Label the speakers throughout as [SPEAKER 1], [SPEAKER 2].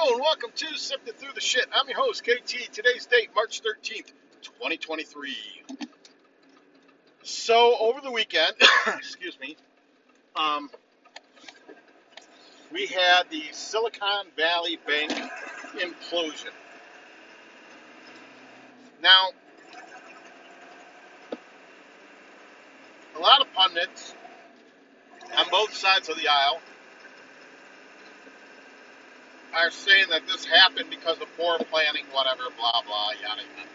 [SPEAKER 1] Hello and welcome to Sifting Through the Shit. I'm your host, KT. Today's date, March 13th, 2023. So, over the weekend, excuse me, um, we had the Silicon Valley Bank implosion. Now, a lot of pundits on both sides of the aisle are saying that this happened because of poor planning, whatever, blah, blah, yada, yada.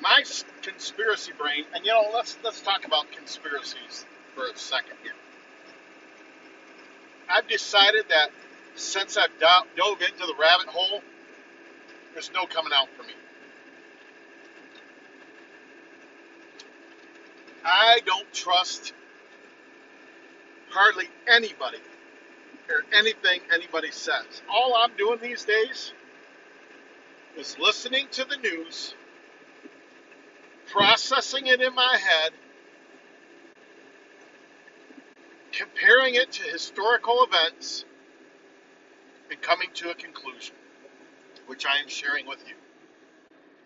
[SPEAKER 1] My conspiracy brain, and you know, let's let's talk about conspiracies for a second here. I've decided that since I've dove into the rabbit hole, there's no coming out for me. I don't trust hardly anybody or anything anybody says. All I'm doing these days is listening to the news, processing it in my head, comparing it to historical events, and coming to a conclusion, which I am sharing with you.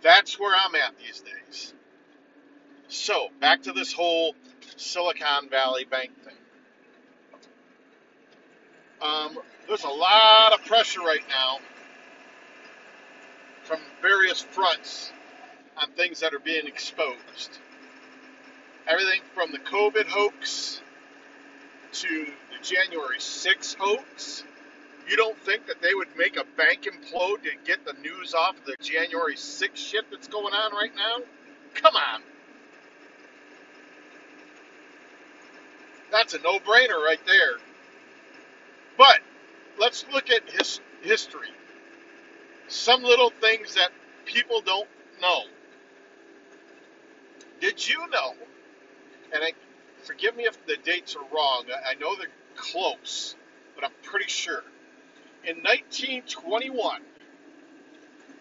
[SPEAKER 1] That's where I'm at these days. So, back to this whole Silicon Valley Bank thing. Um, there's a lot of pressure right now from various fronts on things that are being exposed. Everything from the COVID hoax to the January 6 hoax. You don't think that they would make a bank implode to get the news off the January 6 shit that's going on right now? Come on. That's a no brainer right there. But let's look at his history. Some little things that people don't know. Did you know? And I, forgive me if the dates are wrong. I know they're close, but I'm pretty sure. In 1921,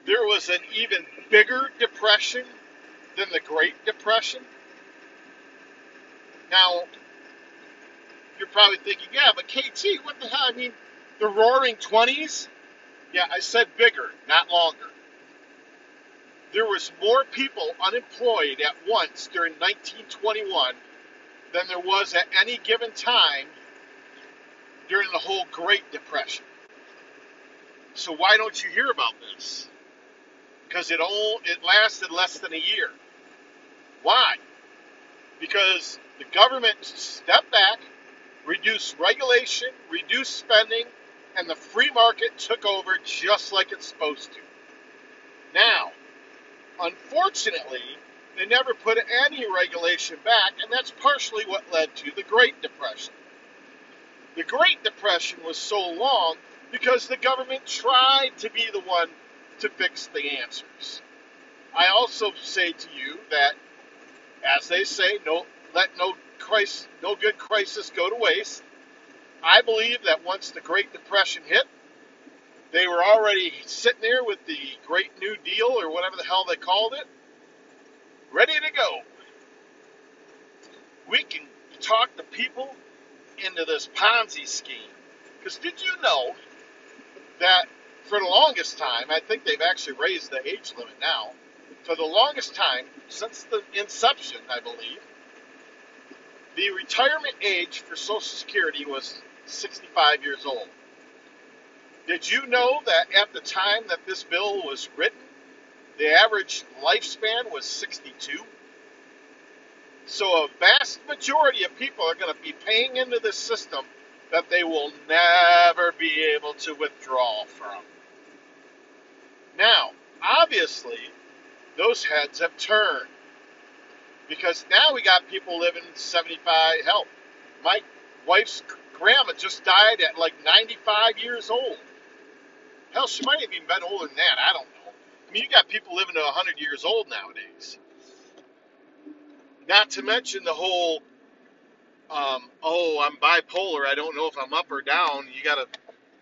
[SPEAKER 1] there was an even bigger depression than the Great Depression. Now, you're probably thinking, yeah, but KT, what the hell? I mean, the roaring 20s? Yeah, I said bigger, not longer. There was more people unemployed at once during 1921 than there was at any given time during the whole Great Depression. So why don't you hear about this? Because it all it lasted less than a year. Why? Because the government stepped back, reduced regulation, reduced spending, and the free market took over just like it's supposed to. Now, unfortunately, they never put any regulation back, and that's partially what led to the Great Depression. The Great Depression was so long because the government tried to be the one to fix the answers. I also say to you that, as they say, no, let no crisis, no good crisis go to waste. I believe that once the Great Depression hit, they were already sitting there with the Great New Deal or whatever the hell they called it, ready to go. We can talk the people into this Ponzi scheme. Because did you know that for the longest time, I think they've actually raised the age limit now, for the longest time, since the inception, I believe, the retirement age for Social Security was 65 years old. Did you know that at the time that this bill was written, the average lifespan was 62? So a vast majority of people are going to be paying into this system that they will never be able to withdraw from. Now, obviously, those heads have turned. Because now we got people living 75. Hell, my wife's grandma just died at like 95 years old. Hell, she might have even been older than that. I don't know. I mean, you got people living to 100 years old nowadays. Not to mention the whole, um, oh, I'm bipolar. I don't know if I'm up or down. You got to,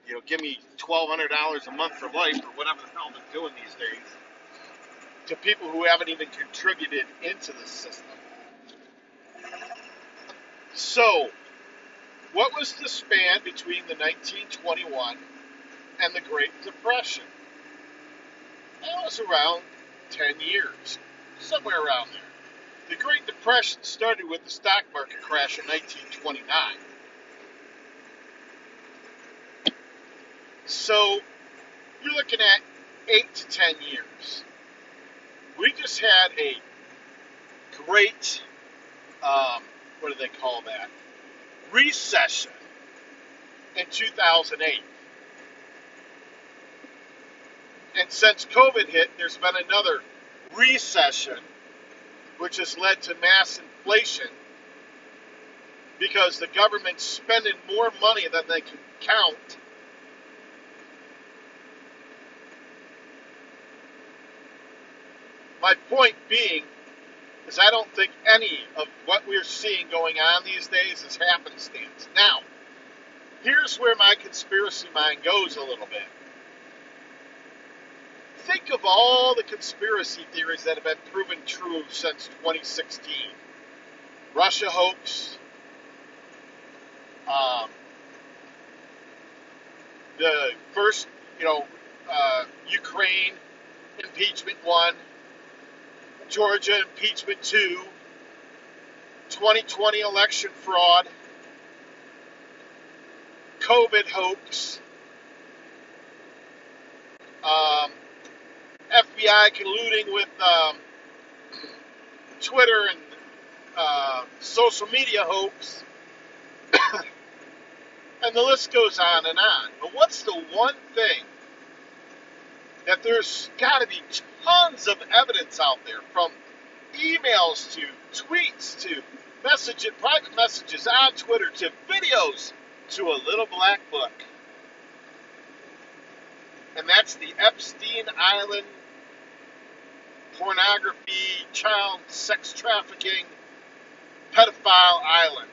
[SPEAKER 1] you know, give me $1,200 a month for life or whatever the hell they're doing these days to people who haven't even contributed into the system. So, what was the span between the 1921 and the Great Depression? It was around 10 years, somewhere around there. The Great Depression started with the stock market crash in 1929. So you're looking at eight to ten years. We just had a great, um, what do they call that? Recession in 2008. And since COVID hit, there's been another recession, which has led to mass inflation because the government's spending more money than they can count My point being is I don't think any of what we're seeing going on these days is happenstance. Now, here's where my conspiracy mind goes a little bit. Think of all the conspiracy theories that have been proven true since 2016. Russia hoax, um, the first, you know, uh, Ukraine impeachment one, Georgia impeachment 2, 2020 election fraud, COVID hoax, um, FBI colluding with um, Twitter and uh, social media hoax, and the list goes on and on. But what's the one thing that there's got to be tons of evidence out there from emails to tweets to message private messages on Twitter to videos to a little black book. And that's the Epstein Island pornography, child sex trafficking, pedophile island.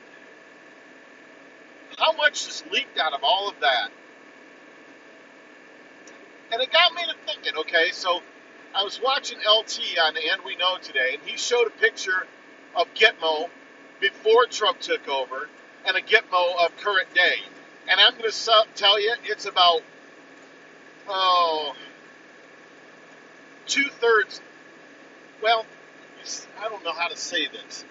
[SPEAKER 1] How much is leaked out of all of that? And it got me to thinking, okay, so I was watching LT on And We Know today, and he showed a picture of Gitmo before Trump took over and a Gitmo of current day. And I'm going to tell you, it's about, oh, two thirds, well, I don't know how to say this.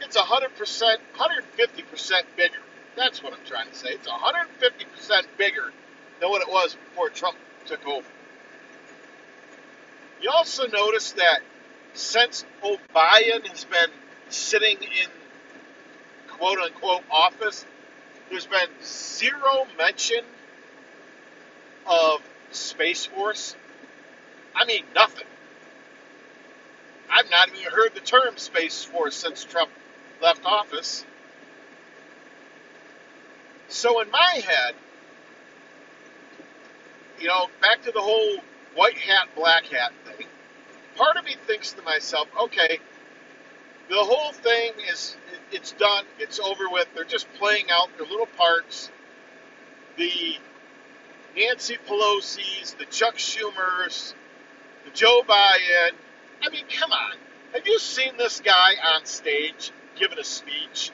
[SPEAKER 1] It's 100%, 150% bigger. That's what I'm trying to say. It's 150% bigger than what it was before Trump took over. You also notice that since O'Brien has been sitting in quote unquote office, there's been zero mention of Space Force. I mean, nothing. I've not even heard the term Space Force since Trump left office. So, in my head, you know, back to the whole white hat, black hat thing. Part of me thinks to myself, okay, the whole thing is, it's done, it's over with. They're just playing out their little parts. The Nancy Pelosi's, the Chuck Schumer's, the Joe Biden. I mean, come on. Have you seen this guy on stage giving a speech?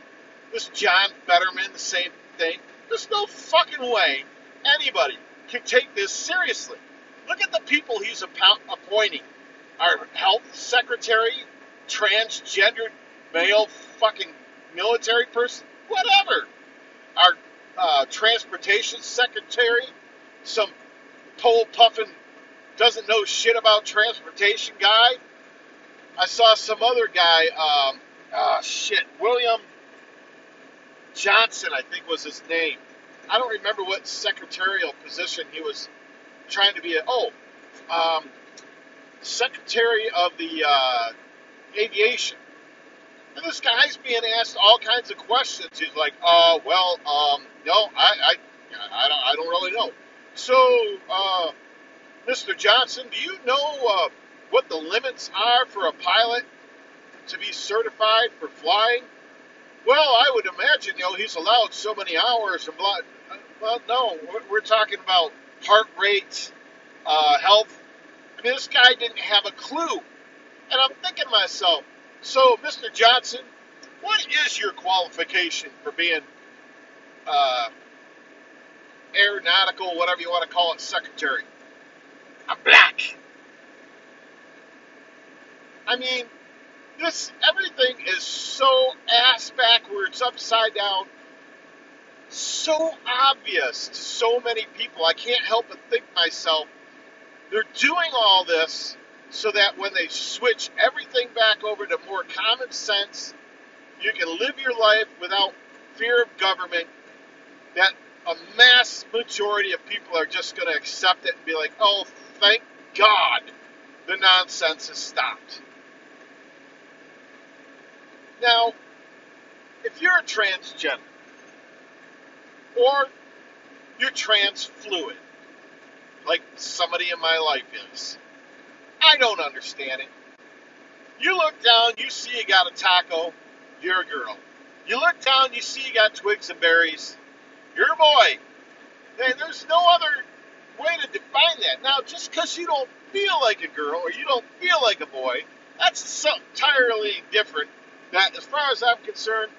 [SPEAKER 1] This John Fetterman, the same thing. There's no fucking way anybody can take this seriously. Look at the people he's appointing. Our health secretary, transgendered male fucking military person, whatever. Our uh, transportation secretary, some pole puffing, doesn't know shit about transportation guy. I saw some other guy, um, uh, shit, William Johnson, I think was his name. I don't remember what secretarial position he was trying to be. A, oh, um, secretary of the uh, aviation. And this guy's being asked all kinds of questions. He's like, uh, well, um, no, I, I, I, don't, I don't really know. So, uh, Mr. Johnson, do you know uh, what the limits are for a pilot to be certified for flying? Well, I would imagine, you know, he's allowed so many hours and blah. Well, no, we're talking about heart rate, uh, health. I mean, this guy didn't have a clue. And I'm thinking myself, so, Mr. Johnson, what is your qualification for being uh, aeronautical, whatever you want to call it, secretary. I'm black. I mean, this everything is so ass backwards, upside down, so obvious to so many people. I can't help but think myself, they're doing all this so that when they switch everything back over to more common sense, you can live your life without fear of government, that a mass majority of people are just going to accept it and be like, oh, thank God the nonsense has stopped. Now, if you're a transgender or you're trans fluid, like somebody in my life is, I don't understand it. You look down, you see you got a taco, you're a girl. You look down, you see you got twigs and berries, you're a boy. And there's no other way to define that. Now, just because you don't feel like a girl or you don't feel like a boy, that's entirely different. That, as far as I'm concerned,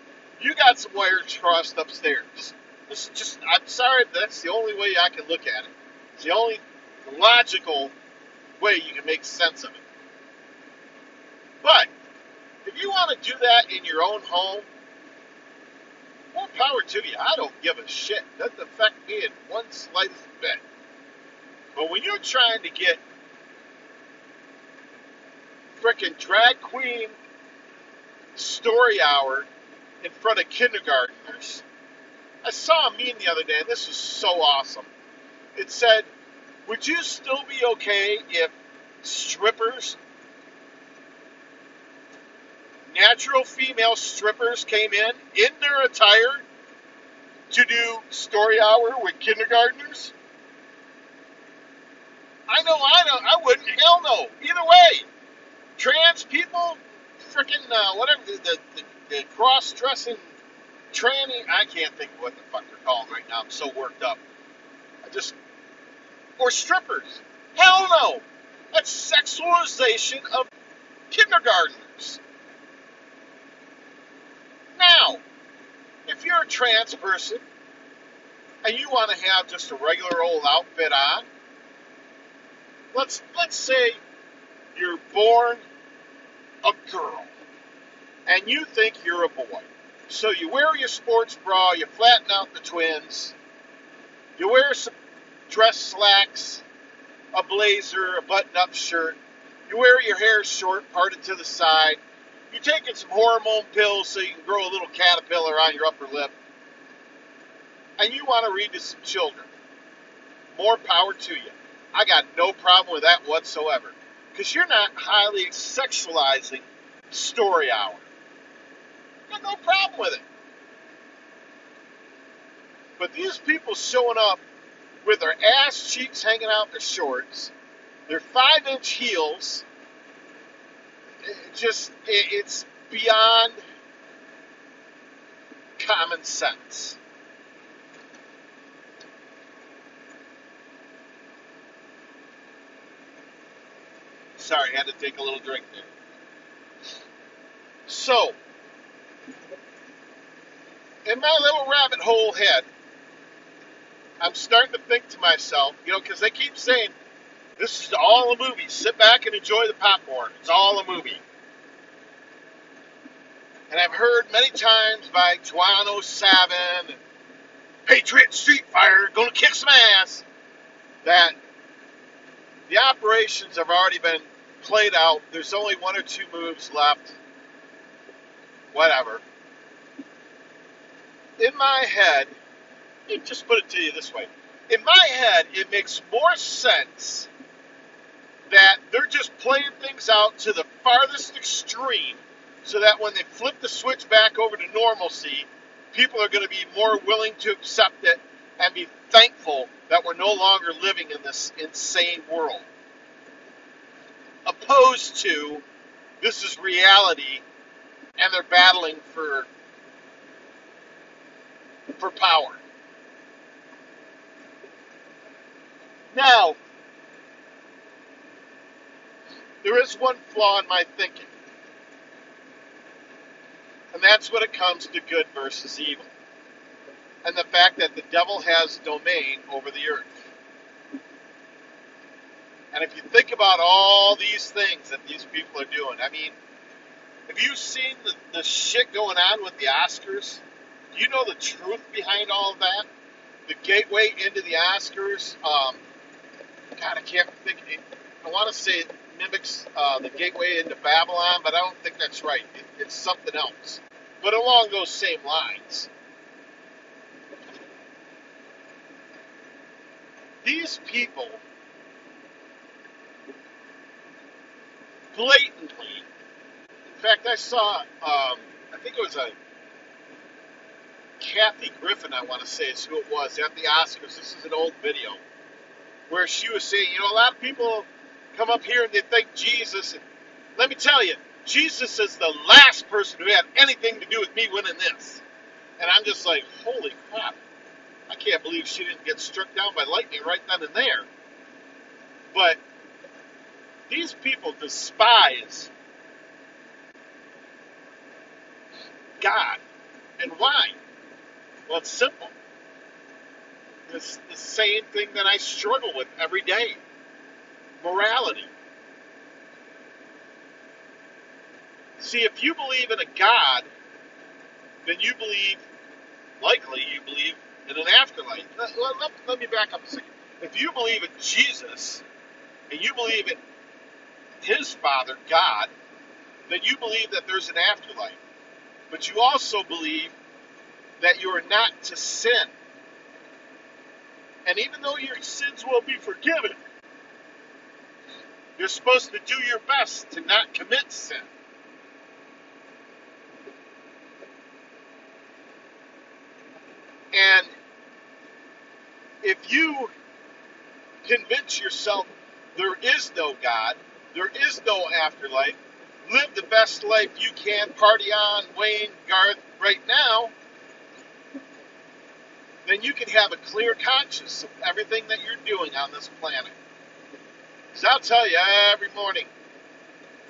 [SPEAKER 1] you got some wires crossed upstairs. Is just, I'm sorry, that's the only way I can look at it. It's the only logical way you can make sense of it. But if you want to do that in your own home, more power to you. I don't give a shit. Doesn't affect me in one slightest bit. But when you're trying to get freaking drag queen story hour in front of kindergartners, I saw a meme the other day, and this was so awesome. It said, Would you still be okay if strippers natural female strippers came in in their attire to do story hour with kindergartners? I know I don't. I wouldn't. Hell no. Either way, trans people, freaking uh, whatever the, the, the, the cross-dressing tranny. I can't think of what the fuck they're called right now. I'm so worked up. I just or strippers. Hell no. That's sexualization of kindergartners. Now, if you're a trans person and you want to have just a regular old outfit on, let's let's say you're born a girl and you think you're a boy. So you wear your sports bra, you flatten out the twins, you wear some dress slacks, a blazer, a button-up shirt, you wear your hair short, parted to the side, you're taking some hormone pills so you can grow a little caterpillar on your upper lip, and you want to read to some children. More power to you. I got no problem with that whatsoever. Because you're not highly sexualizing story hour. Got no problem with it. But these people showing up with their ass cheeks hanging out their shorts, their five inch heels, just it's beyond common sense. Sorry, I had to take a little drink there. So, in my little rabbit hole head, I'm starting to think to myself, you know, because they keep saying this is all a movie. Sit back and enjoy the popcorn. It's all a movie. And I've heard many times by Juan 07 and Patriot Street Fighter gonna kick some ass that the operations have already been played out. There's only one or two moves left. Whatever. In my head, just put it to you this way. In my head, it makes more sense that they're just playing things out to the farthest extreme so that when they flip the switch back over to normalcy, people are going to be more willing to accept it and be thankful that we're no longer living in this insane world. Opposed to this is reality and they're battling for for power. Now, there is one flaw in my thinking. And that's when it comes to good versus evil. and the fact that the devil has domain over the earth. And if you think about all these things that these people are doing, I mean, have you seen the, the shit going on with the Oscars? Do you know the truth behind all of that? The gateway into the Oscars, um, God, I can't think. I want to say it mimics uh, the gateway into Babylon, but I don't think that's right. It, it's something else. But along those same lines. These people blatantly, in fact, I saw, um, I think it was a Kathy Griffin, I want to say is who it was at the Oscars. This is an old video where she was saying, you know, a lot of people come up here and they thank Jesus. And let me tell you, Jesus is the last person who had anything to do with me winning this. And I'm just like, holy crap. I can't believe she didn't get struck down by lightning right then and there. But these people despise God. And why? Well, it's simple. It's the same thing that I struggle with every day morality. See, if you believe in a God, then you believe, likely, you believe in an afterlife. Let, let, let me back up a second. If you believe in Jesus, and you believe in his Father, God, then you believe that there's an afterlife. But you also believe that you are not to sin. And even though your sins will be forgiven, you're supposed to do your best to not commit sin. And if you convince yourself there is no God, there is no afterlife, live the best life you can, party on, Wayne, Garth, right now, then you can have a clear conscience of everything that you're doing on this planet. Because I'll tell you, every morning,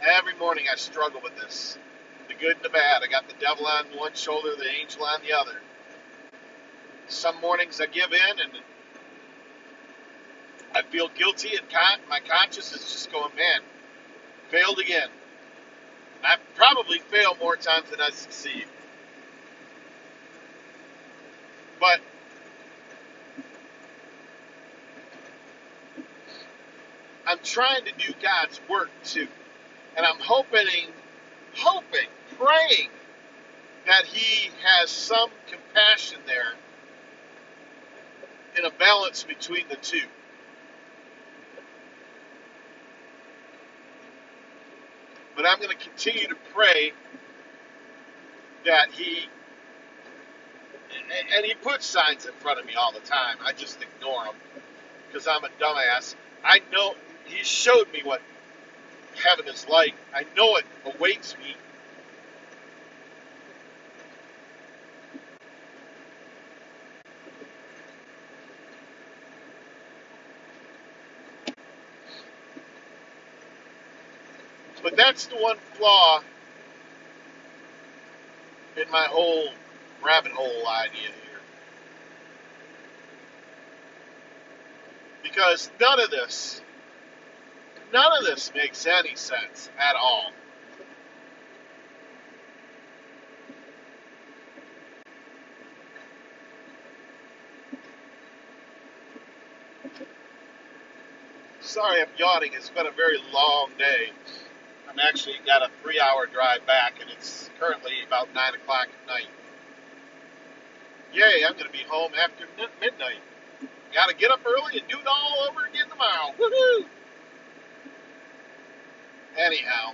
[SPEAKER 1] every morning I struggle with this. The good and the bad. I got the devil on one shoulder, the angel on the other. Some mornings I give in and I feel guilty, and con- my conscience is just going, man, failed again. I probably fail more times than I succeed. But I'm trying to do God's work too. And I'm hoping, hoping, praying that He has some compassion there in a balance between the two. But I'm going to continue to pray that He, and He puts signs in front of me all the time. I just ignore them because I'm a dumbass. I know he showed me what heaven is like. I know it awaits me. That's the one flaw in my whole rabbit hole idea here. Because none of this None of this makes any sense at all. Sorry I'm yawning. It's been a very long day. I'm actually got a three hour drive back, and it's currently about 9 o'clock at night. Yay, I'm going to be home after midnight. Got to get up early and do it all over again tomorrow. Woohoo! anyhow,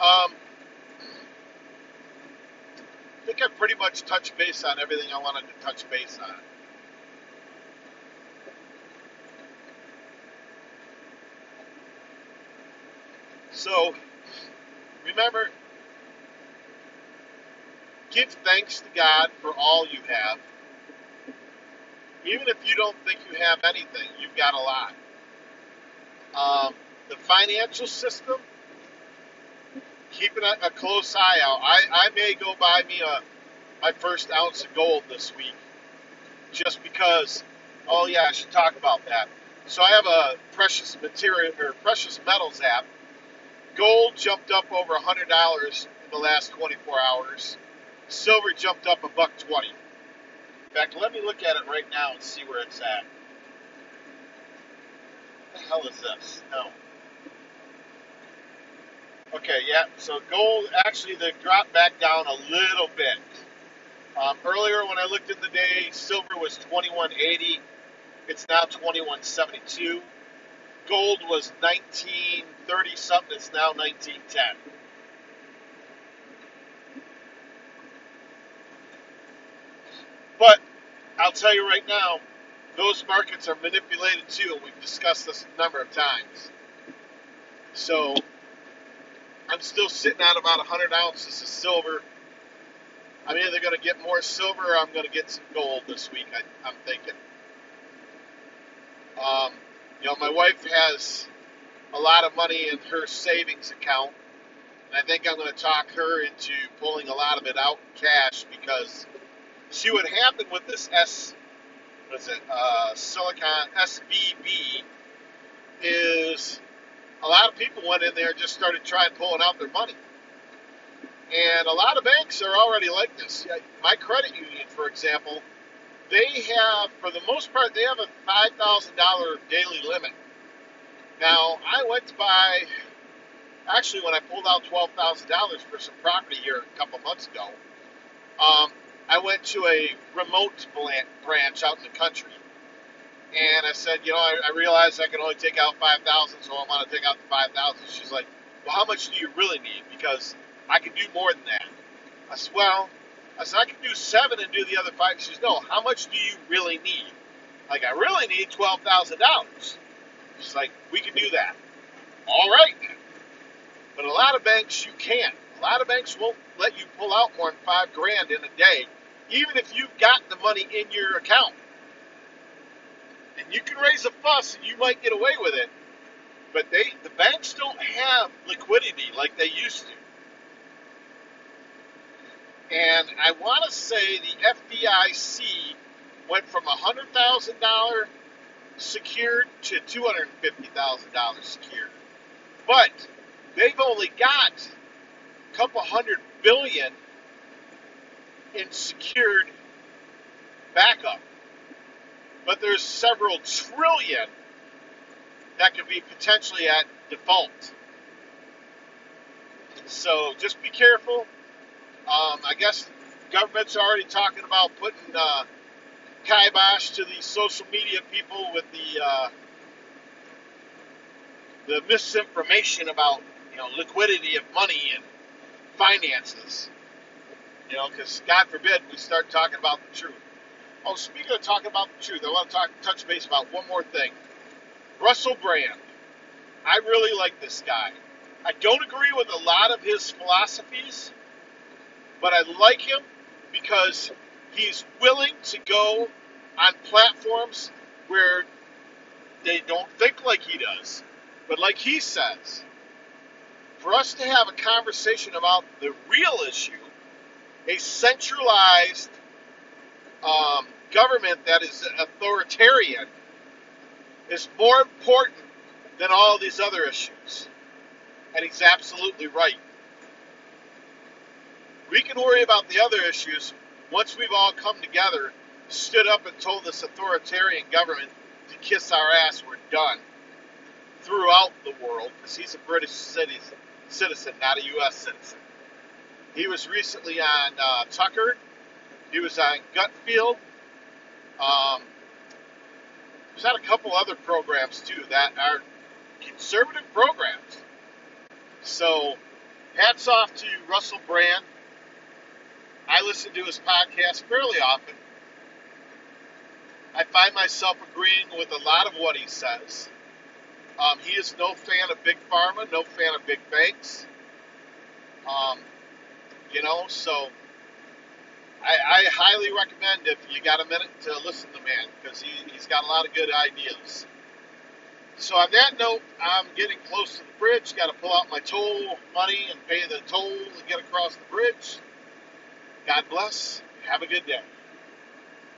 [SPEAKER 1] um, I think I've pretty much touched base on everything I wanted to touch base on. So, remember, give thanks to God for all you have. Even if you don't think you have anything, you've got a lot. Um, the financial system, keeping a, a close eye out. I, I may go buy me a my first ounce of gold this week just because. Oh yeah, I should talk about that. So I have a precious material or precious metals app. Gold jumped up over a hundred dollars in the last 24 hours. Silver jumped up a buck twenty. In fact, let me look at it right now and see where it's at. What the hell is this? No. Okay, yeah. So gold actually they dropped back down a little bit. Um, earlier when I looked at the day, silver was 2180. It's now 2172. Gold was 1930 something. It's now 1910. But I'll tell you right now, those markets are manipulated too, and we've discussed this a number of times. So I'm still sitting at about 100 ounces of silver. I'm either going to get more silver or I'm going to get some gold this week, I, am thinking. Um, you know, my wife has a lot of money in her savings account, and I think I'm going to talk her into pulling a lot of it out in cash because see what happened with this S, what is it, uh, Silicon SVB, is a lot of people went in there and just started trying pulling out their money. And a lot of banks are already like this. My credit union, for example, they have, for the most part, they have a $5,000 daily limit. Now, I went to buy, actually, when I pulled out $12,000 for some property here a couple months ago, um, I went to a remote branch out in the country. And I said, you know, I, I realized I can only take out 5000 so I want to take out the 5000 She's like, well, how much do you really need? Because I can do more than that. I said, well, I said, I can do seven and do the other five. She says, no, how much do you really need? Like, I really need $12,000. She's like, we can do that. All right. But a lot of banks, you can't. A lot of banks won't let you pull out more than five grand in a day even if you've got the money in your account. And you can raise a fuss and you might get away with it, but they the banks don't have liquidity like they used to. And I want to say the FDIC went from $100,000 secured to $250,000 secured. But they've only got a couple hundred billion in secured backup. But there's several trillion that could be potentially at default. So just be careful. Um, I guess government's are already talking about putting uh, kibosh to the social media people with the uh, the misinformation about you know liquidity of money and finances. You know, because God forbid we start talking about the truth. Oh, speaking of talking about the truth, I want to talk touch base about one more thing. Russell Brand. I really like this guy. I don't agree with a lot of his philosophies, but I like him because he's willing to go on platforms where they don't think like he does. But like he says, for us to have a conversation about the real issue, a centralized um, government that is authoritarian is more important than all these other issues. And he's absolutely right. We can worry about the other issues once we've all come together, stood up and told this authoritarian government to kiss our ass, we're done. Throughout the world, because he's a British citizen, not a U.S. citizen. He was recently on uh, Tucker. He was on Gutfield. Um, he's on a couple other programs too that are conservative programs. So, hats off to Russell Brand. I listen to his podcast fairly often. I find myself agreeing with a lot of what he says. Um, he is no fan of big pharma, no fan of big banks. Um, you know, so I, I, highly recommend if you got a minute to listen to the man because he, he's got a lot of good ideas. So on that note, I'm getting close to the bridge. Got to pull out my toll money and pay the toll to get across the bridge. God bless. Have a good day.